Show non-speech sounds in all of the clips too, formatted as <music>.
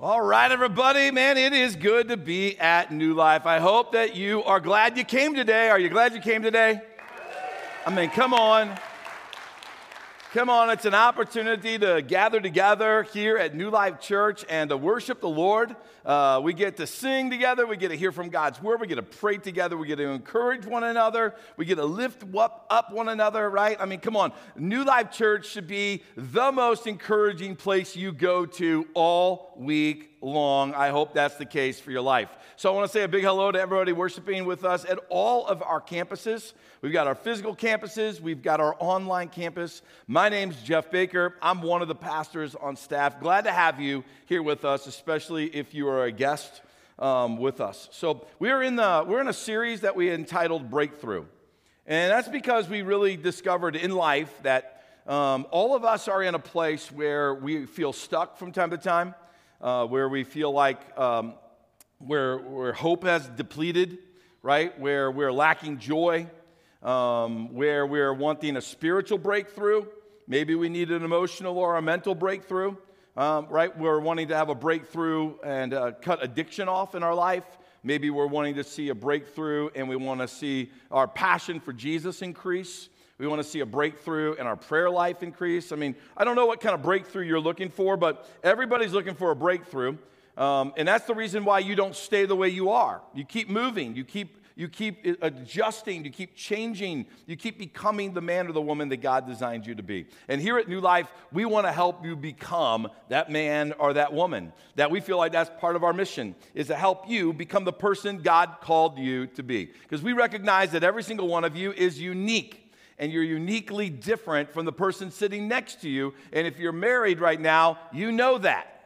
All right, everybody, man, it is good to be at New Life. I hope that you are glad you came today. Are you glad you came today? I mean, come on. Come on, it's an opportunity to gather together here at New Life Church and to worship the Lord. Uh, we get to sing together, we get to hear from God's word, we get to pray together, we get to encourage one another, we get to lift up, up one another, right? I mean, come on. New Life Church should be the most encouraging place you go to all week long. I hope that's the case for your life. So I want to say a big hello to everybody worshiping with us at all of our campuses. We've got our physical campuses, we've got our online campus. My name's Jeff Baker. I'm one of the pastors on staff. Glad to have you here with us, especially if you are a guest um, with us. So we're in the we're in a series that we entitled Breakthrough, and that's because we really discovered in life that um, all of us are in a place where we feel stuck from time to time uh, where we feel like um, where, where hope has depleted, right? Where we're lacking joy, um, where we're wanting a spiritual breakthrough. Maybe we need an emotional or a mental breakthrough, um, right? We're wanting to have a breakthrough and uh, cut addiction off in our life. Maybe we're wanting to see a breakthrough and we want to see our passion for Jesus increase. We want to see a breakthrough in our prayer life increase. I mean, I don't know what kind of breakthrough you're looking for, but everybody's looking for a breakthrough. Um, and that's the reason why you don't stay the way you are. You keep moving, you keep you keep adjusting, you keep changing, you keep becoming the man or the woman that God designed you to be. And here at New Life, we want to help you become that man or that woman. That we feel like that's part of our mission is to help you become the person God called you to be. Because we recognize that every single one of you is unique and you're uniquely different from the person sitting next to you. And if you're married right now, you know that.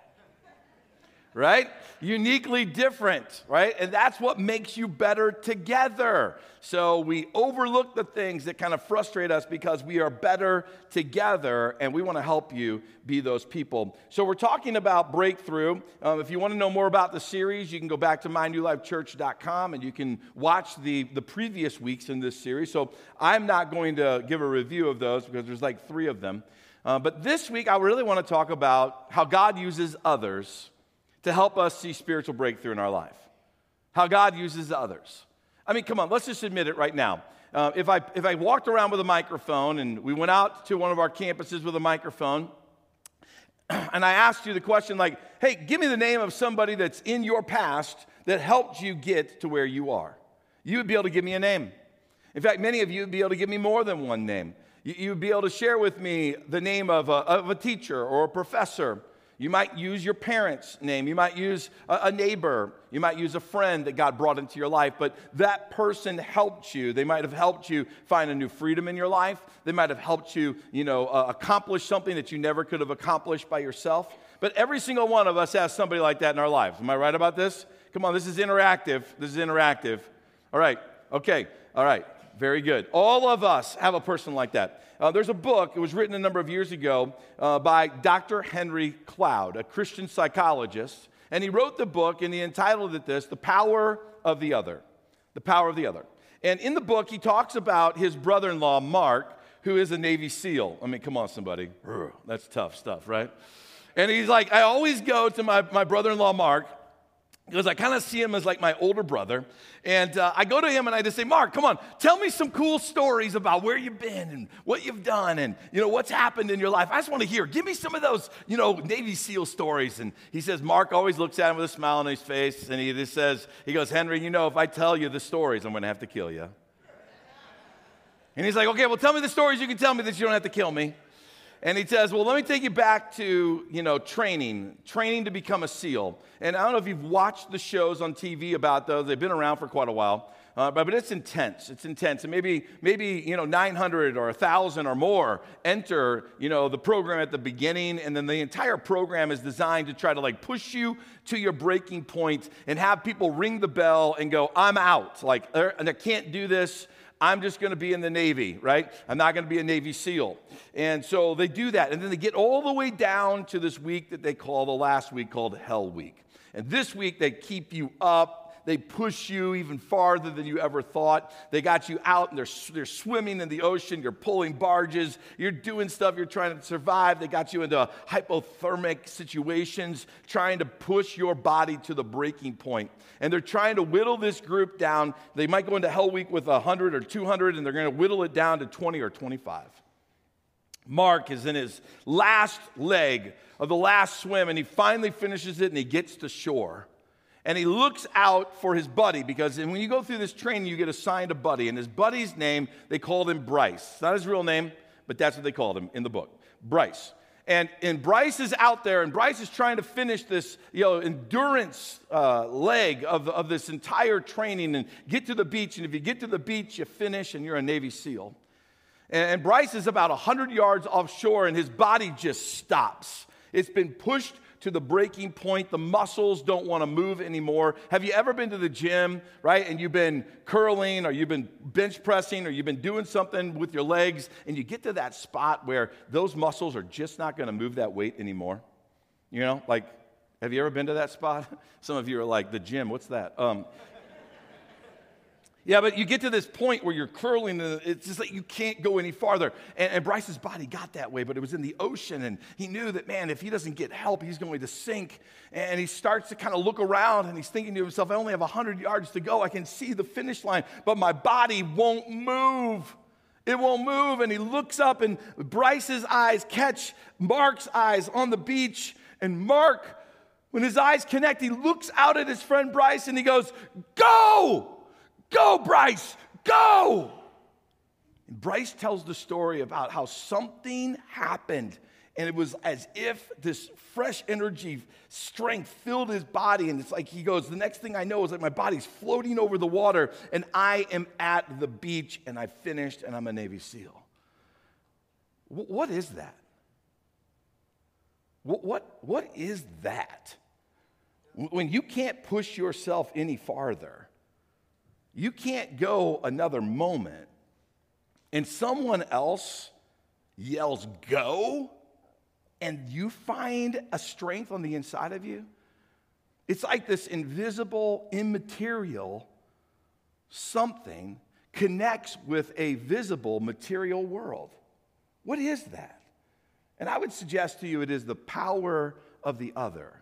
Right? Uniquely different, right? And that's what makes you better together. So we overlook the things that kind of frustrate us because we are better together and we want to help you be those people. So we're talking about breakthrough. Um, if you want to know more about the series, you can go back to mynewlifechurch.com and you can watch the, the previous weeks in this series. So I'm not going to give a review of those because there's like three of them. Uh, but this week, I really want to talk about how God uses others to help us see spiritual breakthrough in our life. How God uses others. I mean, come on, let's just admit it right now. Uh, if, I, if I walked around with a microphone and we went out to one of our campuses with a microphone, <clears throat> and I asked you the question, like, hey, give me the name of somebody that's in your past that helped you get to where you are, you would be able to give me a name. In fact, many of you would be able to give me more than one name. You would be able to share with me the name of a, of a teacher or a professor you might use your parents' name. You might use a, neighbor. You might use a friend that God brought into your life, but that person helped you. They might have helped you find a new freedom in your life. They might have helped you, you know, uh, accomplish something that you never could have accomplished by yourself. But every single one of us has somebody like that in our lives. Am I right about this? Come on, this is interactive. This is interactive. All right. Okay. All right. Very good. All of us have a person like that. Uh, there's a book, it was written a number of years ago uh, by Dr. Henry Cloud, a Christian psychologist. And he wrote the book and he entitled it this The Power of the Other. The Power of the Other. And in the book, he talks about his brother in law, Mark, who is a Navy SEAL. I mean, come on, somebody. That's tough stuff, right? And he's like, I always go to my, my brother in law, Mark, because I kind of see him as like my older brother. And uh, I go to him and I just say, Mark, come on, tell me some cool stories about where you've been and what you've done and, you know, what's happened in your life. I just want to hear. Give me some of those, you know, Navy SEAL stories. And he says, Mark always looks at him with a smile on his face and he just says, he goes, Henry, you know, if I tell you the stories, I'm going to have to kill you. And he's like, okay, well, tell me the stories you can tell me that you don't have to kill me. And he says, Well, let me take you back to, you know, training, training to become a SEAL. And I don't know if you've watched the shows on TV about those, they've been around for quite a while. Uh, but, but it's intense. It's intense. And maybe, maybe you know, 900 or 1,000 or more enter, you know, the program at the beginning. And then the entire program is designed to try to like push you to your breaking point and have people ring the bell and go, I'm out. Like, and I can't do this. I'm just going to be in the Navy, right? I'm not going to be a Navy SEAL. And so they do that. And then they get all the way down to this week that they call the last week called Hell Week. And this week they keep you up They push you even farther than you ever thought. They got you out and they're, they're swimming in the ocean. You're pulling barges. You're doing stuff. You're trying to survive. They got you into hypothermic situations, trying to push your body to the breaking point. And they're trying to whittle this group down. They might go into Hell Week with 100 or 200, and they're going to whittle it down to 20 or 25. Mark is in his last leg of the last swim, and he finally finishes it and he gets to shore. And he looks out for his buddy because when you go through this training, you get assigned a buddy. And his buddy's name, they called him Bryce. It's not his real name, but that's what they called him in the book Bryce. And, and Bryce is out there, and Bryce is trying to finish this you know, endurance uh, leg of, of this entire training and get to the beach. And if you get to the beach, you finish and you're a Navy SEAL. And, and Bryce is about 100 yards offshore, and his body just stops. It's been pushed to the breaking point. The muscles don't want to move anymore. Have you ever been to the gym, right? And you've been curling or you've been bench pressing or you've been doing something with your legs and you get to that spot where those muscles are just not going to move that weight anymore? You know, like, have you ever been to that spot? <laughs> Some of you are like, the gym, what's that? Um, yeah, but you get to this point where you're curling, and it's just like you can't go any farther. And, and, Bryce's body got that way, but it was in the ocean, and he knew that, man, if he doesn't get help, he's going to sink. And he starts to kind of look around, and he's thinking to himself, I only have 100 yards to go. I can see the finish line, but my body won't move. It won't move. And he looks up, and Bryce's eyes catch Mark's eyes on the beach. And Mark, when his eyes connect, he looks out at his friend Bryce and he goes, Go! Go, Bryce, go. And Bryce tells the story about how something happened. And it was as if this fresh energy, strength filled his body. And it's like he goes, The next thing I know is that my body's floating over the water, and I am at the beach, and I finished, and I'm a Navy SEAL. What is that? What, what, what is that? When you can't push yourself any farther, you can't go another moment and someone else yells, go, and you find a strength on the inside of you. It's like this invisible, immaterial something connects with a visible material world. What is that? And I would suggest to you it is the power of the other.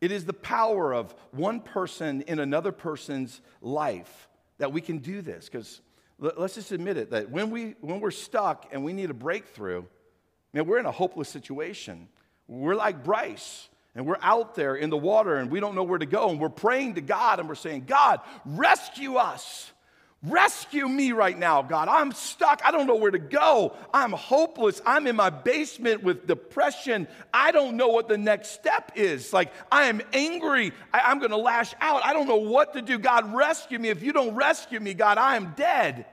It is the power of one person in another person's life that we can do this. Because let's just admit it that when, we, when we're stuck and we need a breakthrough, man, we're in a hopeless situation. We're like Bryce, and we're out there in the water and we don't know where to go. And we're praying to God and we're saying, God, rescue us. Rescue me right now, God. I'm stuck. I don't know where to go. I'm hopeless. I'm in my basement with depression. I don't know what the next step is. Like, I am angry. I, am going to lash out. I don't know what to do. God, rescue me. If you don't rescue me, God, I am dead.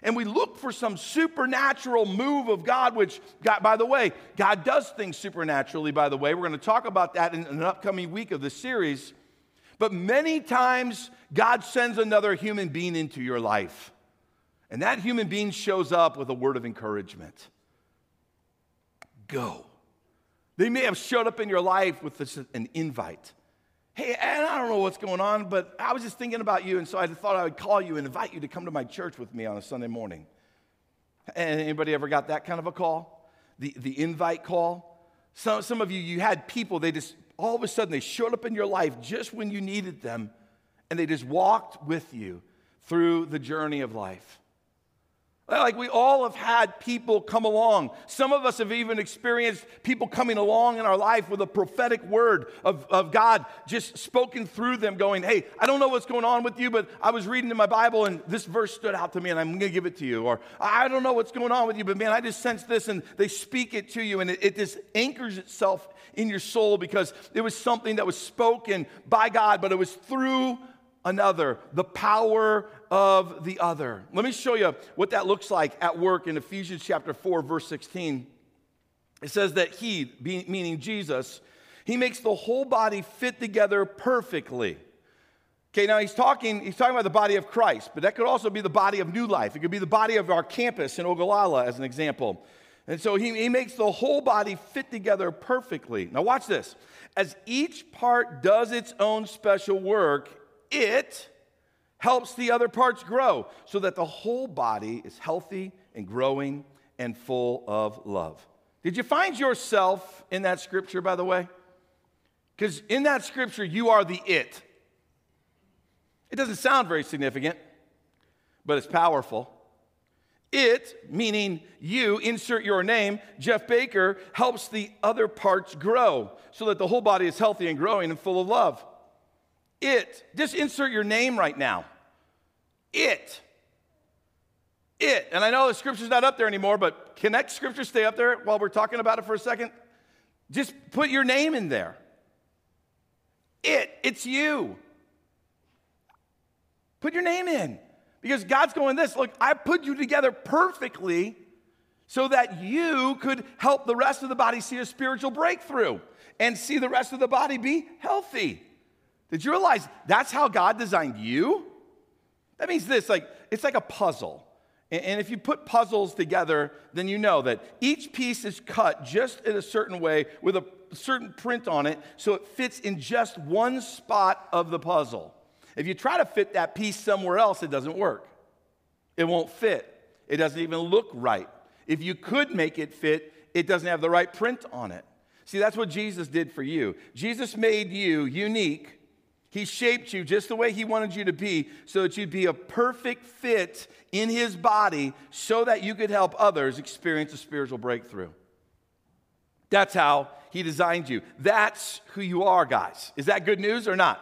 And we look for some supernatural move of God, which, God, by the way, God does things supernaturally, by the way. We're going to talk about that in an upcoming week of the series. But many times, God sends another human being into your life. And that human being shows up with a word of encouragement Go. They may have showed up in your life with this, an invite. Hey, and I don't know what's going on, but I was just thinking about you, and so I thought I would call you and invite you to come to my church with me on a Sunday morning. And anybody ever got that kind of a call? The, the invite call? Some, some of you, you had people, they just all of a sudden they showed up in your life just when you needed them and they just walked with you through the journey of life. Like we all have had people come along. Some of us have even experienced people coming along in our life with a prophetic word of, of God just spoken through them, going, Hey, I don't know what's going on with you, but I was reading in my Bible and this verse stood out to me and I'm going to give it to you. Or I don't know what's going on with you, but man, I just sense this and they speak it to you and it, it just anchors itself in your soul because it was something that was spoken by God, but it was through another, the power of the other. Let me show you what that looks like at work in Ephesians chapter 4, verse 16. It says that He, meaning Jesus, He makes the whole body fit together perfectly. Okay, now he's talking, he's talking about the body of Christ, but that could also be the body of New Life. It could be the body of our campus in Ogallala, as an example. And so he, he makes the whole body fit together perfectly. Now, watch this. As each part does its own special work, it helps the other parts grow so that the whole body is healthy and growing and full of love. Did you find yourself in that scripture, by the way? Because in that scripture, you are the it. It doesn't sound very significant, but it's powerful. It, meaning you, insert your name, Jeff Baker, helps the other parts grow so that the whole body is healthy and growing and full of love. It, just insert your name right now. It. It. And I know the scripture's not up there anymore, but connect scripture, stay up there while we're talking about it for a second. Just put your name in there. It. It's you. Put your name in. Because God's going this look, I put you together perfectly so that you could help the rest of the body see a spiritual breakthrough and see the rest of the body be healthy. Did you realize that's how God designed you? That means this like it's like a puzzle. And if you put puzzles together, then you know that each piece is cut just in a certain way with a certain print on it so it fits in just one spot of the puzzle. If you try to fit that piece somewhere else, it doesn't work. It won't fit. It doesn't even look right. If you could make it fit, it doesn't have the right print on it. See, that's what Jesus did for you. Jesus made you unique. He shaped you just the way He wanted you to be so that you'd be a perfect fit in His body so that you could help others experience a spiritual breakthrough. That's how He designed you. That's who you are, guys. Is that good news or not?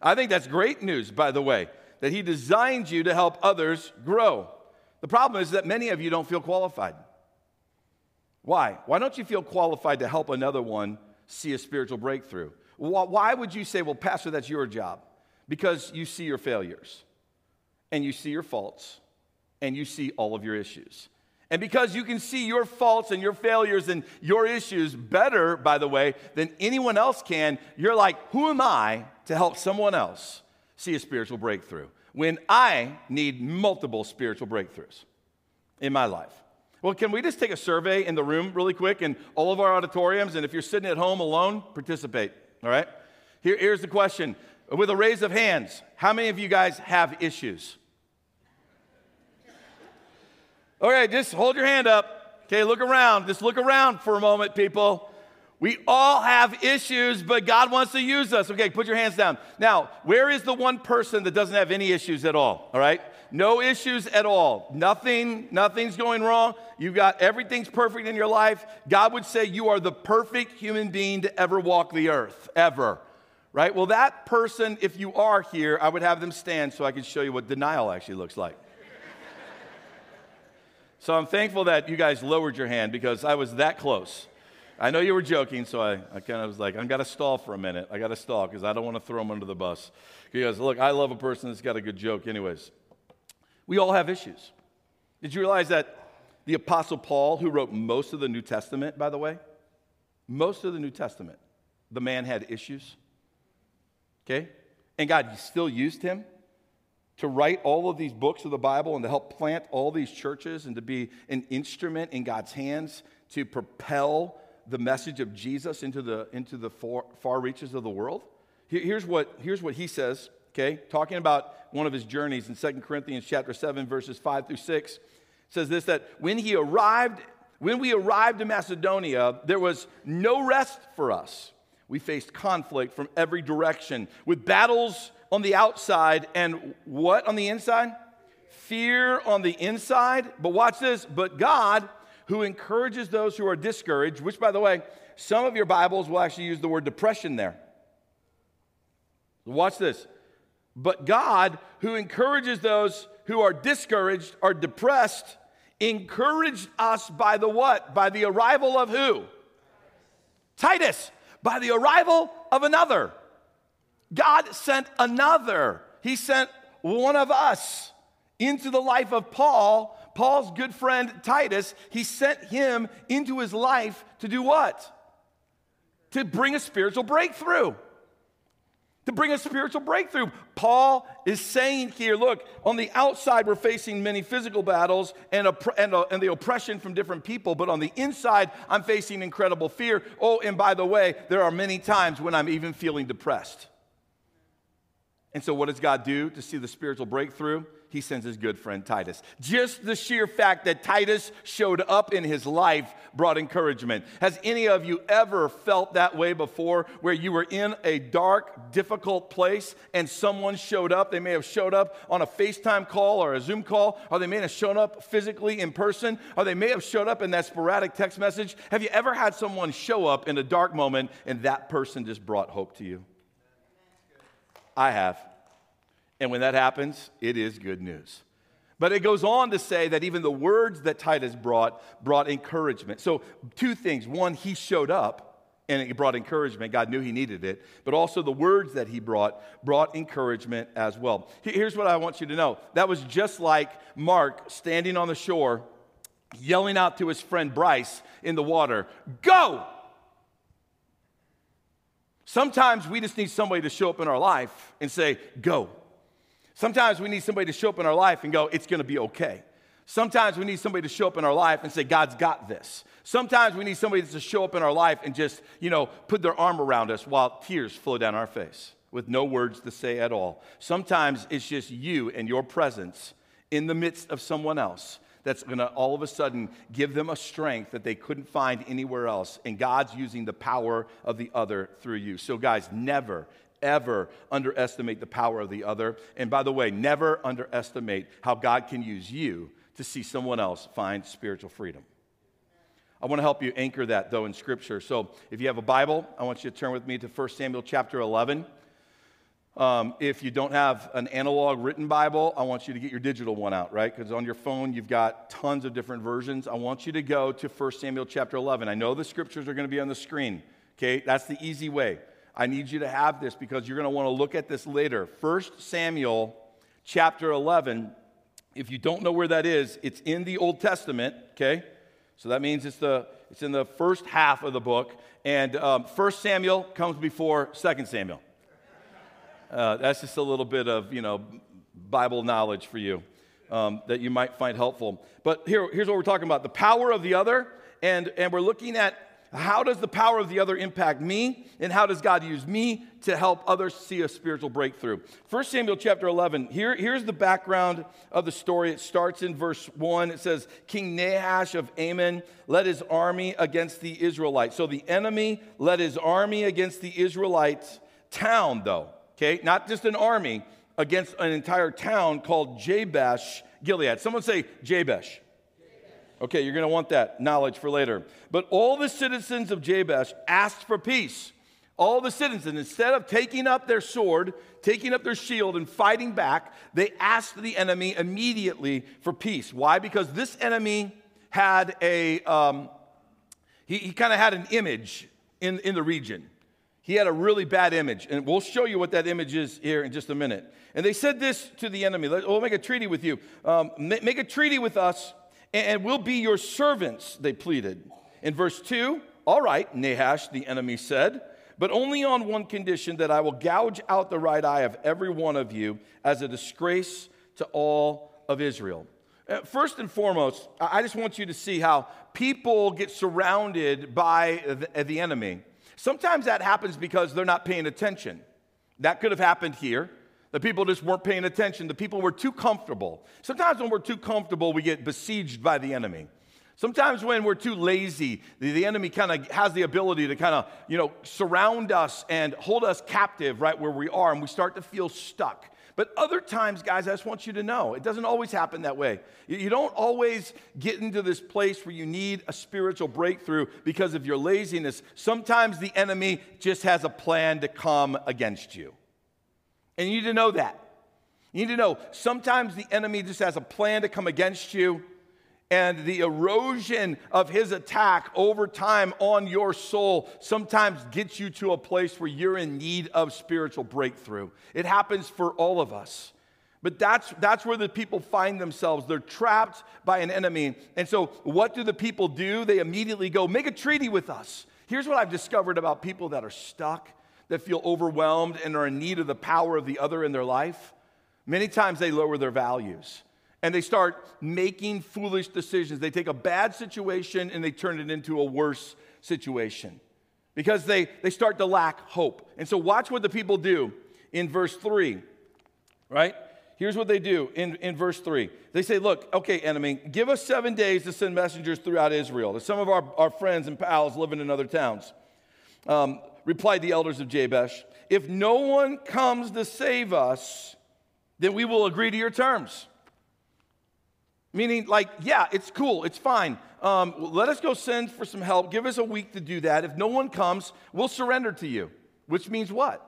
I think that's great news, by the way, that He designed you to help others grow. The problem is that many of you don't feel qualified. Why? Why don't you feel qualified to help another one see a spiritual breakthrough? Why would you say, well, Pastor, that's your job? Because you see your failures, and you see your faults, and you see all of your issues. And because you can see your faults and your failures and your issues better, by the way, than anyone else can, you're like, who am I to help someone else see a spiritual breakthrough when I need multiple spiritual breakthroughs in my life? Well, can we just take a survey in the room really quick in all of our auditoriums? And if you're sitting at home alone, participate, all right? Here, here's the question with a raise of hands how many of you guys have issues? Okay, just hold your hand up. Okay, look around. Just look around for a moment, people. We all have issues, but God wants to use us. Okay, put your hands down. Now, where is the one person that doesn't have any issues at all? All right? No issues at all. Nothing, nothing's going wrong. You've got everything's perfect in your life. God would say you are the perfect human being to ever walk the earth, ever. Right? Well, that person, if you are here, I would have them stand so I could show you what denial actually looks like. So I'm thankful that you guys lowered your hand because I was that close. I know you were joking, so I, I kind of was like, I've got to stall for a minute. I got to stall because I don't want to throw him under the bus. Because, look, I love a person that's got a good joke, anyways. We all have issues. Did you realize that the Apostle Paul, who wrote most of the New Testament, by the way, most of the New Testament, the man had issues? Okay? And God still used him to write all of these books of the Bible and to help plant all these churches and to be an instrument in God's hands to propel the message of Jesus into the, into the far, far reaches of the world? Here's what, here's what he says, okay, talking about one of his journeys in 2 Corinthians chapter 7, verses 5 through 6. says this that when he arrived, when we arrived in Macedonia, there was no rest for us. We faced conflict from every direction with battles on the outside and what on the inside? Fear on the inside. But watch this. But God, who encourages those who are discouraged, which, by the way, some of your Bibles will actually use the word depression there. Watch this. But God, who encourages those who are discouraged, or depressed, encouraged us by the what? By the arrival of who? Titus. By the arrival of another. God sent another. He sent one of us into the life of Paul, Paul's good friend Titus. He sent him into his life to do what? To bring a spiritual breakthrough. To bring a spiritual breakthrough. Paul is saying here look, on the outside, we're facing many physical battles and, and, uh, and the oppression from different people, but on the inside, I'm facing incredible fear. Oh, and by the way, there are many times when I'm even feeling depressed. And so, what does God do to see the spiritual breakthrough? He sends his good friend Titus. Just the sheer fact that Titus showed up in his life brought encouragement. Has any of you ever felt that way before, where you were in a dark, difficult place and someone showed up? They may have showed up on a FaceTime call or a Zoom call, or they may have shown up physically in person, or they may have showed up in that sporadic text message. Have you ever had someone show up in a dark moment and that person just brought hope to you? I have. And when that happens, it is good news. But it goes on to say that even the words that Titus brought brought encouragement. So, two things. One, he showed up and it brought encouragement. God knew he needed it. But also, the words that he brought brought encouragement as well. Here's what I want you to know that was just like Mark standing on the shore, yelling out to his friend Bryce in the water, Go! Sometimes we just need somebody to show up in our life and say, Go. Sometimes we need somebody to show up in our life and go, It's gonna be okay. Sometimes we need somebody to show up in our life and say, God's got this. Sometimes we need somebody to show up in our life and just, you know, put their arm around us while tears flow down our face with no words to say at all. Sometimes it's just you and your presence in the midst of someone else that's going to all of a sudden give them a strength that they couldn't find anywhere else. And God's using the power of the other through you. So, guys, never, ever underestimate the power of the other. And by the way, never underestimate how God can use you to see someone else find spiritual freedom. I want to help you anchor that though in scripture. So if you have a Bible, I want you to turn with me to 1 Samuel chapter 11. Um, if you don't have an analog written Bible, I want you to get your digital one out, right? Because on your phone, you've got tons of different versions. I want you to go to 1 Samuel chapter 11. I know the scriptures are going to be on the screen, okay? That's the easy way. I need you to have this because you're going to want to look at this later. 1 Samuel chapter 11. If you don't know where that is, it's in the Old Testament, okay? So that means it's, the, it's in the first half of the book. And um, 1 Samuel comes before 2 Samuel. Uh, that's just a little bit of, you know, Bible knowledge for you um, that you might find helpful. But here, here's what we're talking about the power of the other. And, and we're looking at how does the power of the other impact me? And how does God use me to help others see a spiritual breakthrough? 1 Samuel chapter 11, here, here's the background of the story. It starts in verse 1. It says, King Nahash of Ammon led his army against the Israelites. So the enemy led his army against the Israelites town, though, okay? Not just an army, against an entire town called Jabesh Gilead. Someone say Jabesh. Okay, you're going to want that knowledge for later. But all the citizens of Jabesh asked for peace. All the citizens, instead of taking up their sword, taking up their shield, and fighting back, they asked the enemy immediately for peace. Why? Because this enemy had a, um, he, he kind of had an image in, in the region. He had a really bad image, and we'll show you what that image is here in just a minute. And they said this to the enemy We'll make a treaty with you. Um, make a treaty with us and we'll be your servants, they pleaded. In verse 2, all right, Nahash, the enemy said, but only on one condition that I will gouge out the right eye of every one of you as a disgrace to all of Israel. Uh, first and foremost, I just want you to see how people get surrounded by the enemy. Sometimes that happens because they're not paying attention. That could have happened here. The people just weren't paying attention. The people were too comfortable. Sometimes when we're too comfortable, we get besieged by the enemy. Sometimes when we're too lazy, the, the enemy kind of has the ability to kind of, you know, surround us and hold us captive right where we are, and we start to feel stuck. But other times, guys, I just want you to know, it doesn't always happen that way. You don't always get into this place where you need a spiritual breakthrough because of your laziness. Sometimes the enemy just has a plan to come against you. And you need to know that. You need to know sometimes the enemy just has a plan to come against you, and the erosion of his attack over time on your soul sometimes gets you to a place where you're in need of spiritual breakthrough. It happens for all of us. But that's, that's where the people find themselves. They're trapped by an enemy. And so, what do the people do? They immediately go, Make a treaty with us. Here's what I've discovered about people that are stuck that feel overwhelmed and are in need of the power of the other in their life, many times they lower their values and they start making foolish decisions. They take a bad situation and they turn it into a worse situation because they, they start to lack hope. And so, watch what the people do in verse 3. right? Here's what they do in, in verse 3. They say, Look, okay, enemy, give us seven days to send messengers throughout Israel. Some of our, our friends and pals living in other towns. Um, replied the elders of Jabesh, If no one comes to save us, then we will agree to your terms. Meaning, like, yeah, it's cool, it's fine. Um, let us go send for some help. Give us a week to do that. If no one comes, we'll surrender to you. Which means what?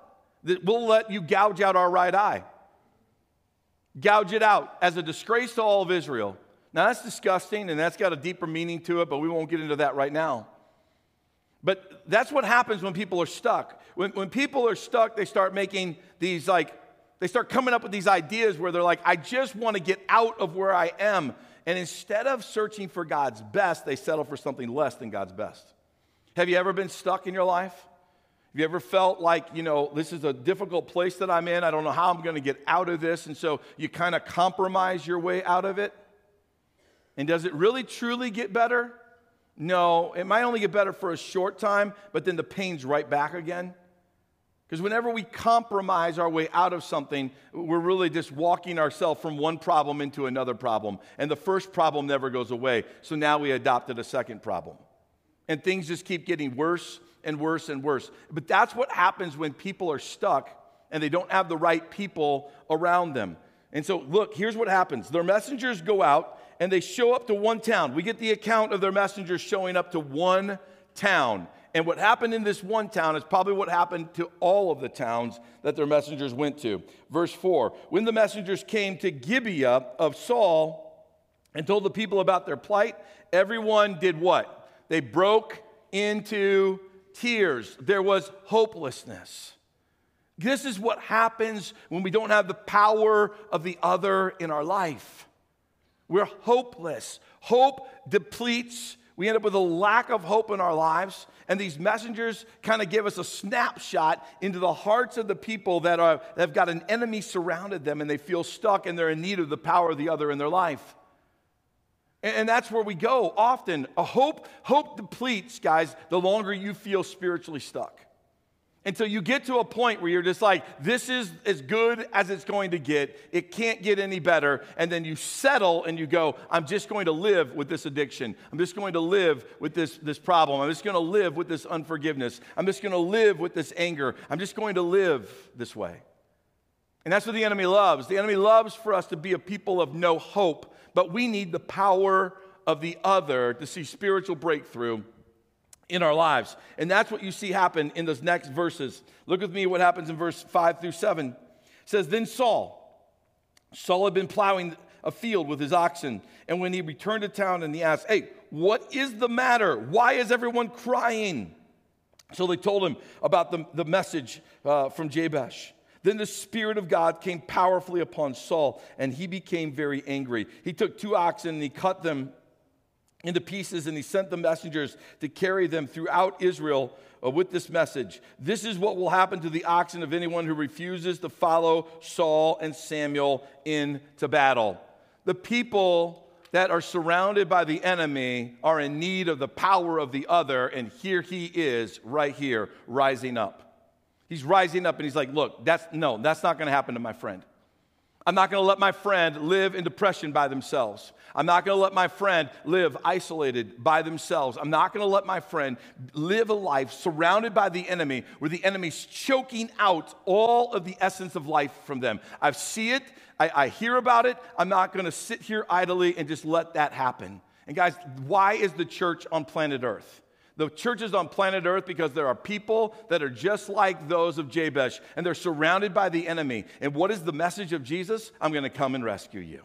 That we'll let you gouge out our right eye. Gouge it out as a disgrace to all of Israel. Now, that's disgusting and that's got a deeper meaning to it, but we won't get into that right now. But that's what happens when people are stuck. When, when people are stuck, they start making these like they start coming up with these ideas where they're like, I just want to get out of where I am. And instead of searching for God's best, they settle for something less than God's best. Have you ever been stuck in your life? Have you ever felt like, you know, this is a difficult place that I'm in? I don't know how I'm going to get out of this. And so you kind of compromise your way out of it? And does it really truly get better? No, it might only get better for a short time, but then the pain's right back again. Because whenever we compromise our way out of something, we're really just walking ourselves from one problem into another problem. And the first problem never goes away. So now we adopted a second problem. And things just keep getting worse and worse and worse. But that's what happens when people are stuck and they don't have the right people around them. And so, look, here's what happens their messengers go out and they show up to one town. We get the account of their messengers showing up to one town. And what happened in this one town is probably what happened to all of the towns that their messengers went to. Verse 4 When the messengers came to Gibeah of Saul and told the people about their plight, everyone did what? They broke into tears. There was hopelessness. This is what happens when we don't have the power of the other in our life. We're hopeless. Hope depletes we end up with a lack of hope in our lives. And these messengers kind of give us a snapshot into the hearts of the people that, are, that have got an enemy surrounded them and they feel stuck and they're in need of the power of the other in their life. And, and that's where we go often. A hope, hope depletes, guys, the longer you feel spiritually stuck until you get to a point where you're just like, this is as good as it's going to get. It can't get any better. And then you settle and you go, I'm just going to live with this addiction. I'm just going to live with this, this problem. I'm just going to live with this unforgiveness. I'm just going to live with this anger. I'm just going to live this way. And that's what the enemy loves. The enemy loves for us to be a people of no hope, but we need the power of the other to see spiritual breakthrough in our lives. And that's what you see happen in those next verses. Look with me what happens in verse 5 through 7. It says, Then Saul, Saul had been plowing a field with his oxen. And when he returned to town and he asked, Hey, what is the matter? Why is everyone crying? So they told him about the, the message uh, from Jabesh. Then the Spirit of God came powerfully upon Saul, and he became very angry. He took two oxen and he cut them into pieces, and he sent the messengers to carry them throughout Israel uh, with this message. This is what will happen to the oxen of anyone who refuses to follow Saul and Samuel into battle. The people that are surrounded by the enemy are in need of the power of the other, and here he is, right here, rising up. He's rising up and he's like, Look, that's no, that's not going to happen to my friend. I'm not going to let my friend live in depression by themselves. I'm not going to let my friend live isolated by themselves. I'm not going to let my friend live a life surrounded by the enemy where the enemy's choking out all of the essence of life from them. I see it, I, I hear about it. I'm not going to sit here idly and just let that happen. And guys, why is the church on planet Earth? The churches on planet Earth because there are people that are just like those of Jabesh, and they're surrounded by the enemy. And what is the message of Jesus? I'm going to come and rescue you.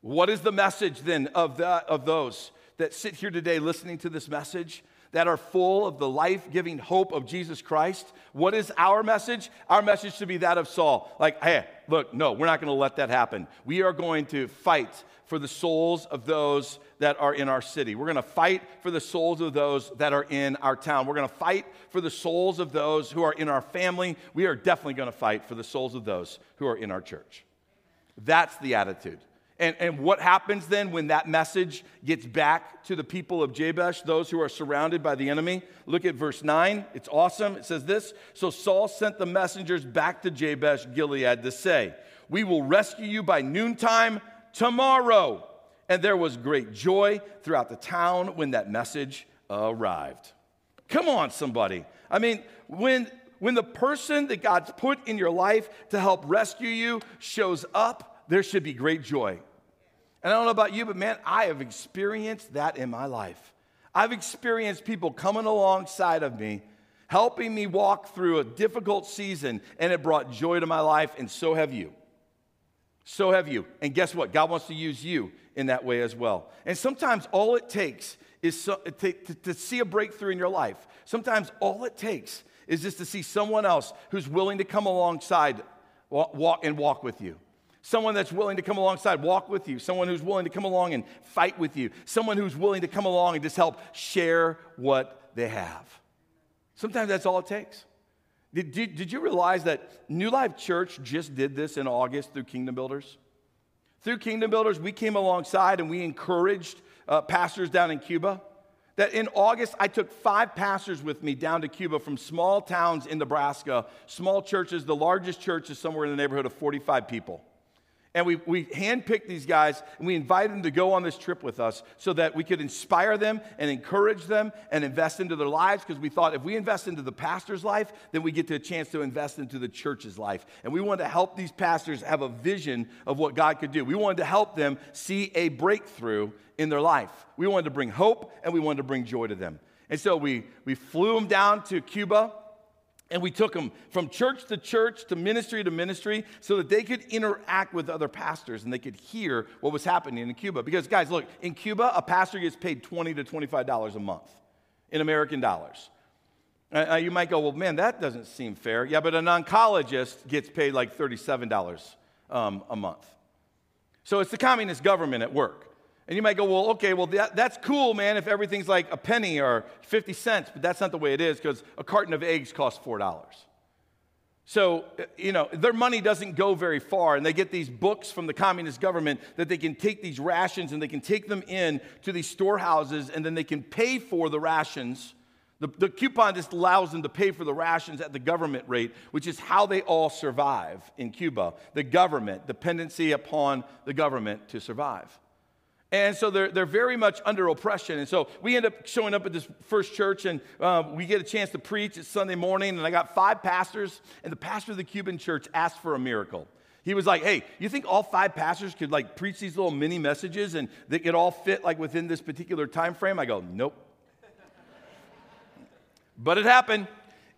What is the message then of, the, of those that sit here today listening to this message? that are full of the life giving hope of Jesus Christ. What is our message? Our message should be that of Saul. Like, hey, look, no, we're not going to let that happen. We are going to fight for the souls of those that are in our city. We're going to fight for the souls of those that are in our town. We're going to fight for the souls of those who are in our family. We are definitely going to fight for the souls of those who are in our church. That's the attitude. And, and what happens then when that message gets back to the people of Jabesh, those who are surrounded by the enemy? Look at verse 9. It's awesome. It says this So Saul sent the messengers back to Jabesh Gilead to say, We will rescue you by noontime tomorrow. And there was great joy throughout the town when that message arrived. Come on, somebody. I mean, when, when the person that God's put in your life to help rescue you shows up, there should be great joy. And I don't know about you, but man, I have experienced that in my life. I've experienced people coming alongside of me, helping me walk through a difficult season, and it brought joy to my life, and so have you. So have you. And guess what? God wants to use you in that way as well. And sometimes all it takes is so, to, to, to see a breakthrough in your life. Sometimes all it takes is just to see someone else who's willing to come alongside walk, and walk with you. Someone that's willing to come alongside, walk with you. Someone who's willing to come along and fight with you. Someone who's willing to come along and just help share what they have. Sometimes that's all it takes. Did, did, did you realize that New Life Church just did this in August through Kingdom Builders? Through Kingdom Builders, we came alongside and we encouraged uh, pastors down in Cuba. That in August, I took five pastors with me down to Cuba from small towns in Nebraska, small churches. The largest church is somewhere in the neighborhood of 45 people. And we, we handpicked these guys and we invited them to go on this trip with us so that we could inspire them and encourage them and invest into their lives because we thought if we invest into the pastor's life, then we get to a chance to invest into the church's life. And we wanted to help these pastors have a vision of what God could do. We wanted to help them see a breakthrough in their life. We wanted to bring hope and we wanted to bring joy to them. And so we, we flew them down to Cuba and we took them from church to church to ministry to ministry so that they could interact with other pastors and they could hear what was happening in Cuba. Because, guys, look, in Cuba, a pastor gets paid 20 to $25 a month in American dollars. Uh, you might go, well, man, that doesn't seem fair. Yeah, but an oncologist gets paid like $37 um, a month. So it's the communist government at work. And you might go, well, okay, well, that, that's cool, man, if everything's like a penny or 50 cents, but that's not the way it is because a carton of eggs costs $4. So, uh, you know, their money doesn't go very far, and they get these books from the communist government that they can take these rations and they can take them in to these storehouses, and then they can pay for the rations. The, the coupon just allows them to pay for the rations at the government rate, which is how they all survive in Cuba. The government, dependency upon the government to survive. And so they're, they're very much under oppression. And so we end up showing up at this first church, and uh, we get a chance to preach. It's Sunday morning, and I got five pastors, and the pastor of the Cuban church asked for a miracle. He was like, "Hey, you think all five pastors could like preach these little mini messages and they could all fit like within this particular time frame?" I go, "Nope." but it happened.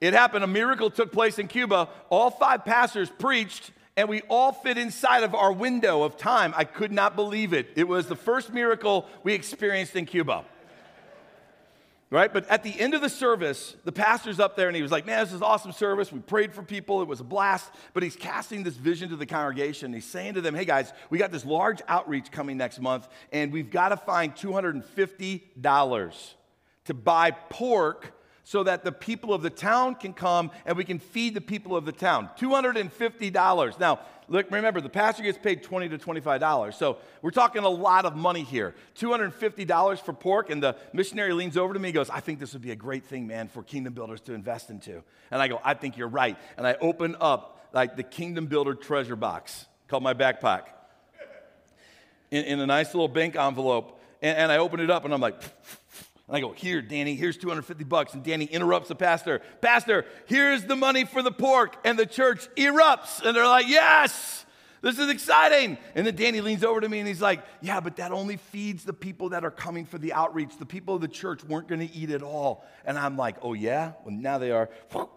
It happened. A miracle took place in Cuba. All five pastors preached and we all fit inside of our window of time. I could not believe it. It was the first miracle we experienced in Cuba. Right? But at the end of the service, the pastor's up there and he was like, Man, this is awesome service. We prayed for people. It was a blast. But he's casting this vision to the congregation. He's saying to them, Hey guys, we got this large outreach coming next month, and we've got to find $250 to buy pork so that the people of the town can come and we can feed the people of the town. $250. Now, look, remember, the pastor gets paid 20 to $25. So we're talking a lot of money here. $250 for pork. And the missionary leans over to me and goes, I think this would be a great thing, man, for kingdom builders to invest into. And I go, I think you're right. And I open up like the kingdom builder treasure box called my backpack in, in a nice little bank envelope. And, and I open it up and I'm like, and I go, Here, Danny, here's 250 bucks. And Danny interrupts the pastor. Pastor, here's the money for the pork. And the church erupts. And they're like, Yes, this is exciting. And then Danny leans over to me and he's like, Yeah, but that only feeds the people that are coming for the outreach. The people of the church weren't going to eat it all. And I'm like, Oh, yeah? Well, now they are. <laughs>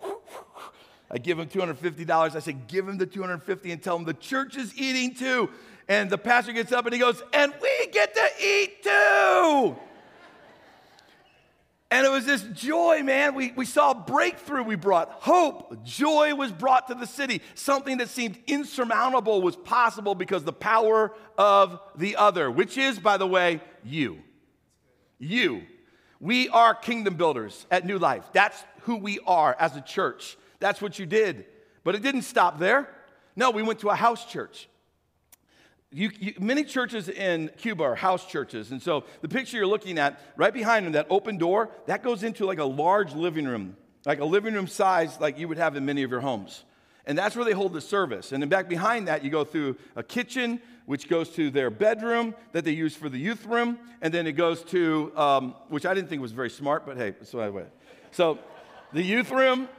I give him $250. I say, Give him the 250 and tell him the church is eating too. And the pastor gets up and he goes, And we get to eat too. And it was this joy, man. We, we saw breakthrough. We brought hope. Joy was brought to the city. Something that seemed insurmountable was possible because the power of the other, which is, by the way, you. You. We are kingdom builders at New Life. That's who we are as a church. That's what you did. But it didn't stop there. No, we went to a house church. You, you, many churches in Cuba are house churches. And so the picture you're looking at, right behind them, that open door, that goes into like a large living room, like a living room size like you would have in many of your homes. And that's where they hold the service. And then back behind that, you go through a kitchen, which goes to their bedroom that they use for the youth room. And then it goes to, um, which I didn't think was very smart, but hey, so anyway. So the youth room,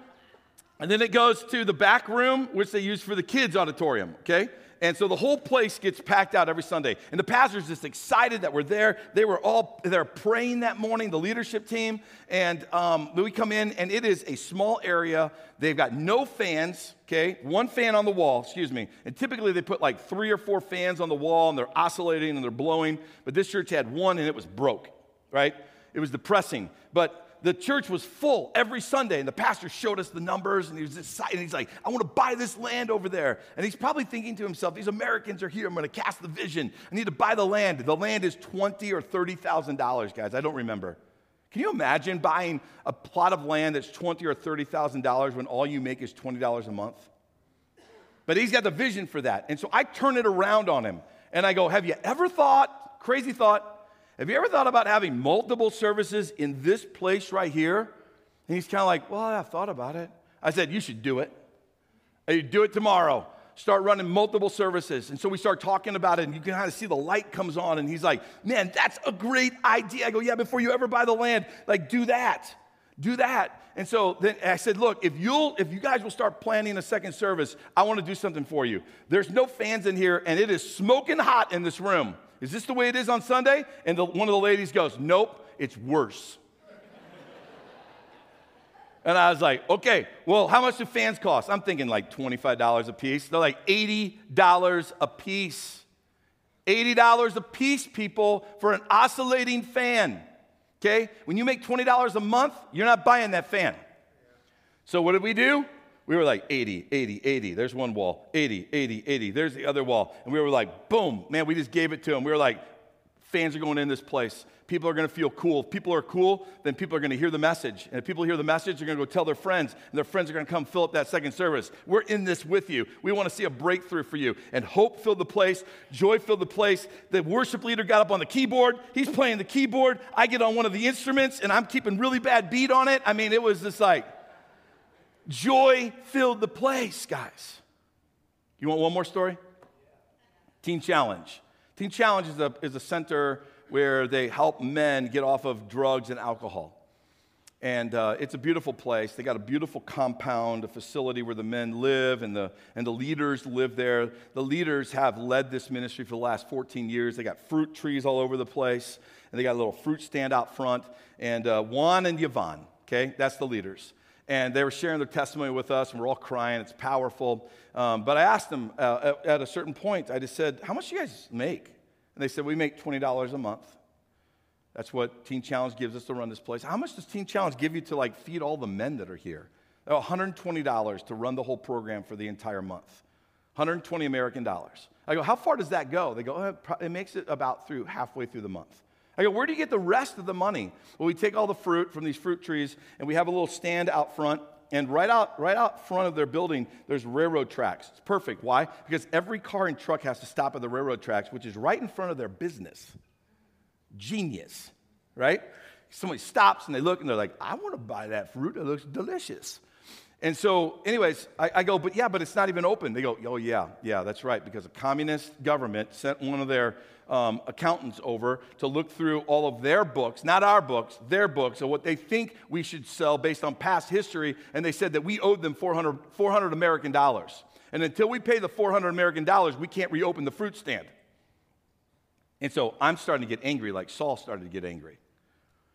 and then it goes to the back room, which they use for the kids' auditorium, okay? And so the whole place gets packed out every Sunday. And the pastor's just excited that we're there. They were all there praying that morning, the leadership team. And um, we come in, and it is a small area. They've got no fans, okay? One fan on the wall, excuse me. And typically they put like three or four fans on the wall, and they're oscillating and they're blowing. But this church had one, and it was broke, right? It was depressing. But the church was full every Sunday, and the pastor showed us the numbers, and he was excited. He's like, I want to buy this land over there. And he's probably thinking to himself, These Americans are here. I'm going to cast the vision. I need to buy the land. The land is twenty or thirty thousand dollars, guys. I don't remember. Can you imagine buying a plot of land that's twenty or thirty thousand dollars when all you make is twenty dollars a month? But he's got the vision for that. And so I turn it around on him, and I go, Have you ever thought, crazy thought, have you ever thought about having multiple services in this place right here? And he's kind of like, Well, I've thought about it. I said, You should do it. You do it tomorrow. Start running multiple services. And so we start talking about it, and you can kind of see the light comes on, and he's like, Man, that's a great idea. I go, Yeah, before you ever buy the land, like, do that. Do that. And so then I said, Look, if you'll, if you guys will start planning a second service, I want to do something for you. There's no fans in here, and it is smoking hot in this room. Is this the way it is on Sunday? And the, one of the ladies goes, Nope, it's worse. and I was like, Okay, well, how much do fans cost? I'm thinking like $25 a piece. They're like $80 a piece. $80 a piece, people, for an oscillating fan. Okay? When you make $20 a month, you're not buying that fan. So what did we do? We were like 80, 80, 80. There's one wall. 80, 80, 80. There's the other wall. And we were like, boom, man, we just gave it to them. We were like, fans are going in this place. People are going to feel cool. If people are cool, then people are going to hear the message. And if people hear the message, they're going to go tell their friends, and their friends are going to come fill up that second service. We're in this with you. We want to see a breakthrough for you. And hope filled the place, joy filled the place. The worship leader got up on the keyboard. He's playing the keyboard. I get on one of the instruments, and I'm keeping really bad beat on it. I mean, it was just like, Joy filled the place, guys. You want one more story? Teen Challenge. Teen Challenge is a, is a center where they help men get off of drugs and alcohol. And uh, it's a beautiful place. They got a beautiful compound, a facility where the men live and the, and the leaders live there. The leaders have led this ministry for the last 14 years. They got fruit trees all over the place, and they got a little fruit stand out front. And uh, Juan and Yvonne, okay, that's the leaders and they were sharing their testimony with us, and we're all crying. It's powerful. Um, but I asked them uh, at, at, a certain point, I just said, How much do you guys make? And they said, We make $20 a month. That's what Teen Challenge gives us to run this place. How much does Teen Challenge give you to like feed all the men that are here? $120 to run the whole program for the entire month. 120 American dollars. I go, how far does that go? They go, oh, it makes it about through halfway through the month. I go, where do you get the rest of the money? Well, we take all the fruit from these fruit trees and we have a little stand out front. And right out, right out front of their building, there's railroad tracks. It's perfect. Why? Because every car and truck has to stop at the railroad tracks, which is right in front of their business. Genius, right? Somebody stops and they look and they're like, I want to buy that fruit. It looks delicious. And so, anyways, I, I, go, but yeah, but it's not even open. They go, oh, yeah, yeah, that's right, because a communist government sent one of their um, accountants over to look through all of their books, not our books, their books, of what they think we should sell based on past history. And they said that we owed them 400, 400 American dollars. And until we pay the 400 American dollars, we can't reopen the fruit stand. And so I'm starting to get angry, like Saul started to get angry.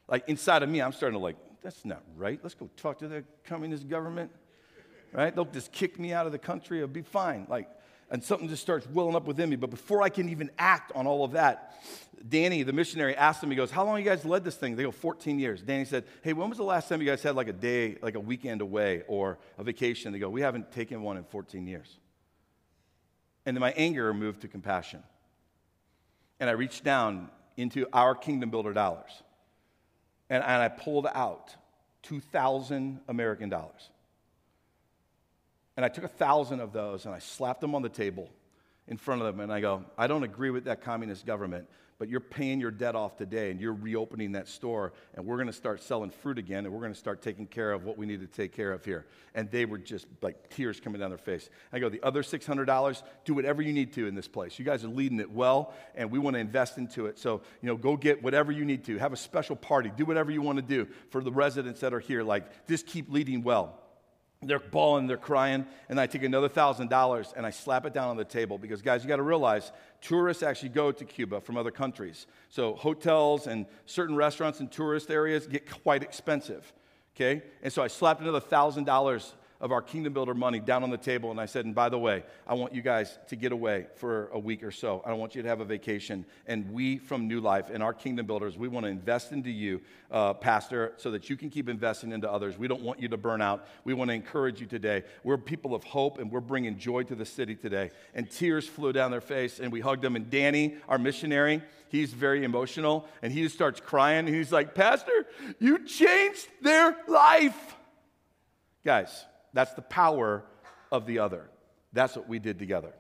Like inside of me, I'm starting to like, that's not right. Let's go talk to the communist government, right? They'll just kick me out of the country. It'll be fine. Like, and something just starts welling up within me. But before I can even act on all of that, Danny, the missionary, asked him, he goes, How long you guys led this thing? They go, 14 years. Danny said, Hey, when was the last time you guys had like a day, like a weekend away or a vacation? They go, We haven't taken one in 14 years. And then my anger moved to compassion. And I reached down into our kingdom builder dollars and, and I pulled out 2,000 American dollars. And I took a thousand of those and I slapped them on the table in front of them and I go, I don't agree with that communist government, but you're paying your debt off today and you're reopening that store and we're going to start selling fruit again and we're going to start taking care of what we need to take care of here. And they were just like tears coming down their face. I go, the other $600, do whatever you need to in this place. You guys are leading it well and we want to invest into it. So, you know, go get whatever you need to. Have a special party. Do whatever you want to do for the residents that are here. Like, just keep leading well. They're bawling, they're crying, and I take another thousand dollars and I slap it down on the table because, guys, you got to realize tourists actually go to Cuba from other countries. So, hotels and certain restaurants in tourist areas get quite expensive. Okay? And so I slapped another thousand dollars of our Kingdom Builder money down on the table. And I said, and by the way, I want you guys to get away for a week or so. I want you to have a vacation. And we from New Life and our Kingdom Builders, we want to invest into you, uh, Pastor, so that you can keep investing into others. We don't want you to burn out. We want to encourage you today. We're people of hope and we're bringing joy to the city today. And tears flew down their face and we hugged them. And Danny, our missionary, he's very emotional and he just starts crying. And he's like, Pastor, you changed their life. Guys, that's the power of the other. That's what we did together.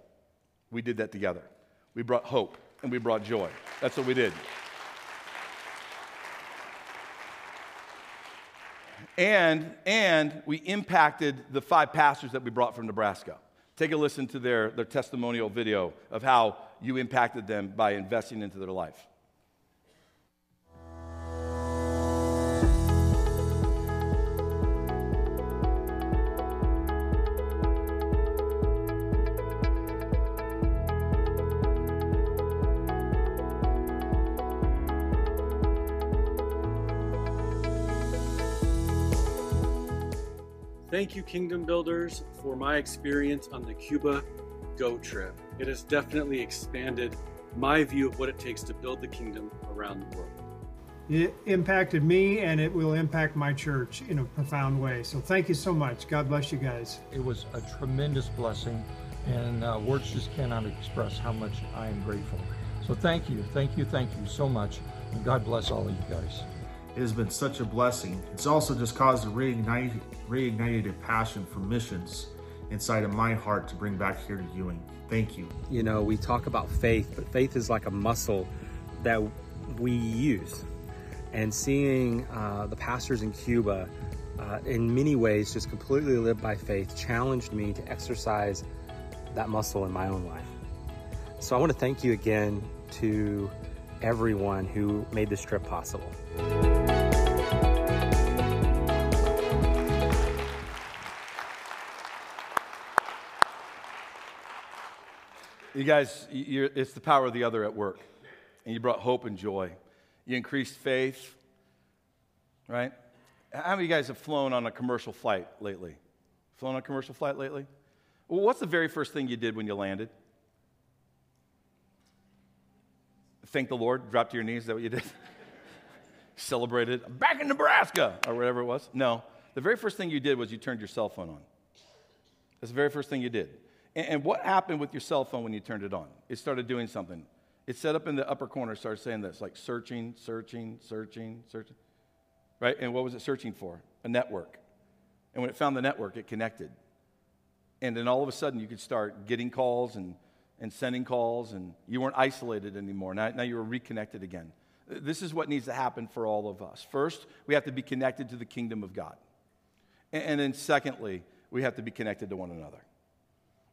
We did that together. We brought hope and we brought joy. That's what we did. And, and we impacted the five pastors that we brought from Nebraska. Take a listen to their, their testimonial video of how you impacted them by investing into their life. Thank you, Kingdom Builders, for my experience on the Cuba Go trip. It has definitely expanded my view of what it takes to build the kingdom around the world. It impacted me and it will impact my church in a profound way. So thank you so much. God bless you guys. It was a tremendous blessing, and uh, words just cannot express how much I am grateful. So thank you, thank you, thank you so much, and God bless all of you guys. It has been such a blessing. It's also just caused a reignited, reignited passion for missions inside of my heart to bring back here to Ewing. Thank you. You know, we talk about faith, but faith is like a muscle that we use. And seeing uh, the pastors in Cuba, uh, in many ways, just completely live by faith, challenged me to exercise that muscle in my own life. So I want to thank you again to everyone who made this trip possible. You guys, it's the power of the other at work. And you brought hope and joy. You increased faith, right? How many of you guys have flown on a commercial flight lately? Flown on a commercial flight lately? Well, what's the very first thing you did when you landed? Thank the Lord, drop to your knees. Is that what you did? <laughs> Celebrated. Back in Nebraska, or whatever it was. No. The very first thing you did was you turned your cell phone on. That's the very first thing you did. And, and what happened with your cell phone when you turned it on? It started doing something. It set up in the upper corner, started saying this, like searching, searching, searching, searching. Right? And what was it searching for? A network. And when it found the network, it connected. And then all of a sudden, you could start getting calls and, and sending calls, and you weren't isolated anymore. Now, now you were reconnected again. This is what needs to happen for all of us. First, we have to be connected to the kingdom of God. And, and then, secondly, we have to be connected to one another.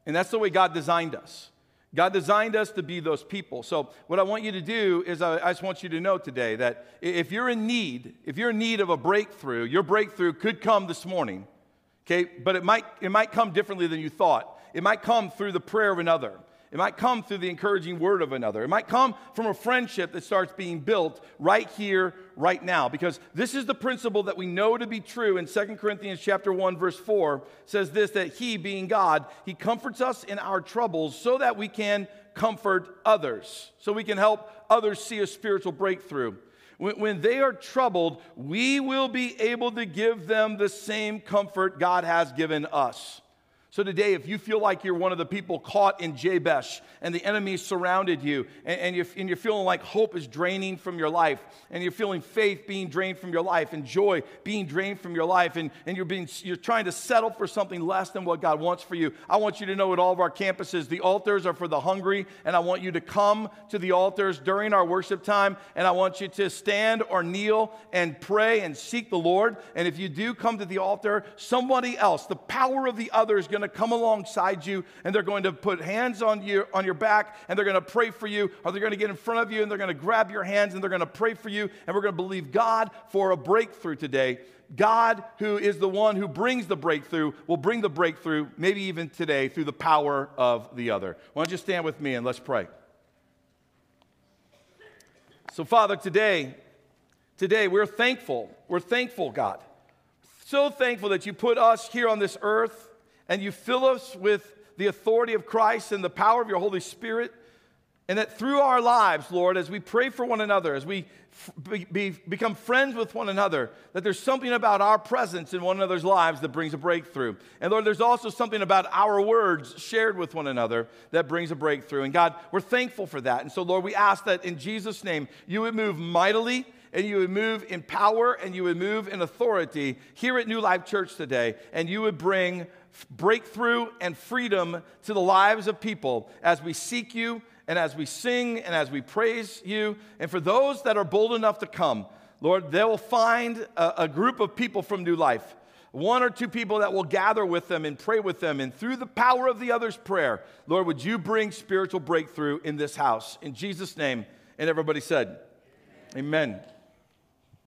And that's the way God designed us. God designed us to be those people. So, what I want you to do is, I, I, just want you to know today that if you're in need, if you're in need of a breakthrough, your breakthrough could come this morning, okay? But it might, it might come differently than you thought. It might come through the prayer of another. It might come through the encouraging word of another. It might come from a friendship that starts being built right here, right now. Because this is the principle that we know to be true in 2 Corinthians chapter 1, verse 4 says this that he, being God, he comforts us in our troubles so that we can comfort others, so we can help others see a spiritual breakthrough. When they are troubled, we will be able to give them the same comfort God has given us. So today, if you feel like you're one of the people caught in Jabesh and the enemy surrounded you, and, and, you're, and you're feeling like hope is draining from your life, and you're feeling faith being drained from your life, and joy being drained from your life, and, and you're, being, you're trying to settle for something less than what God wants for you, I want you to know at all of our campuses, the altars are for the hungry, and I want you to come to the altars during our worship time, and I want you to stand or kneel and pray and seek the Lord. And if you do come to the altar, somebody else, the power of the other is going to come alongside you and they're going to put hands on you on your back and they're going to pray for you or they're going to get in front of you and they're going to grab your hands and they're going to pray for you and we're going to believe God for a breakthrough today. God, who is the one who brings the breakthrough, will bring the breakthrough, maybe even today, through the power of the other. Why don't you stand with me and let's pray? So, Father, today, today we're thankful. We're thankful, God. So thankful that you put us here on this earth and you fill us with the authority of Christ and the power of your Holy Spirit. And that through our lives, Lord, as we pray for one another, as we be, be, become friends with one another, that there's something about our presence in one another's lives that brings a breakthrough. And Lord, there's also something about our words shared with one another that brings a breakthrough. And God, we're thankful for that. And so, Lord, we ask that in Jesus' name, you would move mightily and you would move in power and you would move in authority here at New Life Church today, and you would bring breakthrough and freedom to the lives of people as we seek you and as we sing and as we praise you. And for those that are bold enough to come, Lord, they will find a, a group of people from New Life one or two people that will gather with them and pray with them. And through the power of the other's prayer, Lord, would you bring spiritual breakthrough in this house? In Jesus' name. And everybody said, Amen. Amen.